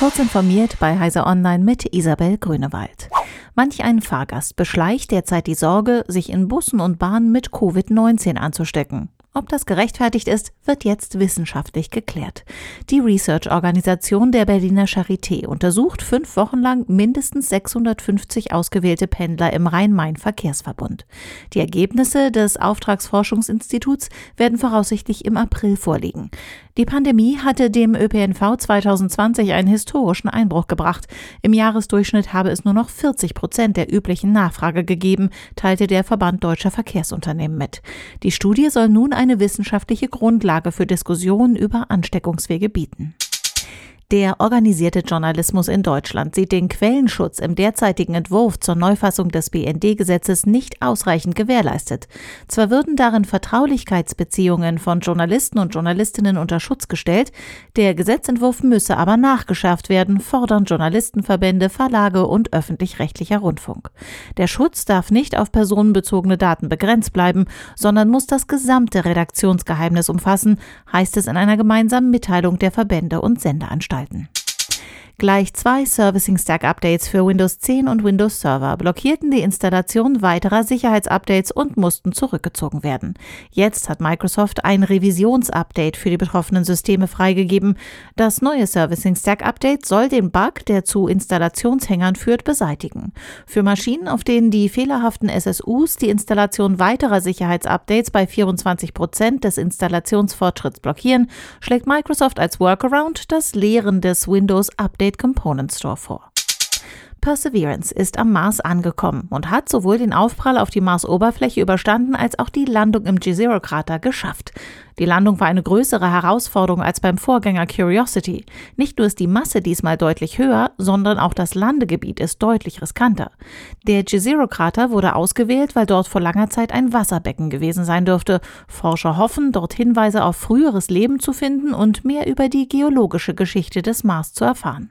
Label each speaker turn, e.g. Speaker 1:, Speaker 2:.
Speaker 1: Kurz informiert bei Heise Online mit Isabel Grünewald. Manch ein Fahrgast beschleicht derzeit die Sorge, sich in Bussen und Bahnen mit Covid-19 anzustecken. Ob das gerechtfertigt ist, wird jetzt wissenschaftlich geklärt. Die Research-Organisation der Berliner Charité untersucht fünf Wochen lang mindestens 650 ausgewählte Pendler im Rhein-Main-Verkehrsverbund. Die Ergebnisse des Auftragsforschungsinstituts werden voraussichtlich im April vorliegen. Die Pandemie hatte dem ÖPNV 2020 einen historischen Einbruch gebracht. Im Jahresdurchschnitt habe es nur noch 40 Prozent der üblichen Nachfrage gegeben, teilte der Verband deutscher Verkehrsunternehmen mit. Die Studie soll nun eine wissenschaftliche Grundlage für Diskussionen über Ansteckungswege bieten. Der organisierte Journalismus in Deutschland sieht den Quellenschutz im derzeitigen Entwurf zur Neufassung des BND-Gesetzes nicht ausreichend gewährleistet. Zwar würden darin Vertraulichkeitsbeziehungen von Journalisten und Journalistinnen unter Schutz gestellt, der Gesetzentwurf müsse aber nachgeschärft werden, fordern Journalistenverbände, Verlage und öffentlich-rechtlicher Rundfunk. Der Schutz darf nicht auf personenbezogene Daten begrenzt bleiben, sondern muss das gesamte Redaktionsgeheimnis umfassen, heißt es in einer gemeinsamen Mitteilung der Verbände und Sendeanstalten gestalten. Gleich zwei Servicing Stack Updates für Windows 10 und Windows Server blockierten die Installation weiterer Sicherheitsupdates und mussten zurückgezogen werden. Jetzt hat Microsoft ein Revisionsupdate für die betroffenen Systeme freigegeben. Das neue Servicing Stack Update soll den Bug, der zu Installationshängern führt, beseitigen. Für Maschinen, auf denen die fehlerhaften SSUs die Installation weiterer Sicherheitsupdates bei 24 Prozent des Installationsfortschritts blockieren, schlägt Microsoft als Workaround das Leeren des Windows Update Update Component Store vor. Perseverance ist am Mars angekommen und hat sowohl den Aufprall auf die Marsoberfläche überstanden als auch die Landung im Jezero-Krater geschafft. Die Landung war eine größere Herausforderung als beim Vorgänger Curiosity. Nicht nur ist die Masse diesmal deutlich höher, sondern auch das Landegebiet ist deutlich riskanter. Der Jezero-Krater wurde ausgewählt, weil dort vor langer Zeit ein Wasserbecken gewesen sein dürfte. Forscher hoffen, dort Hinweise auf früheres Leben zu finden und mehr über die geologische Geschichte des Mars zu erfahren.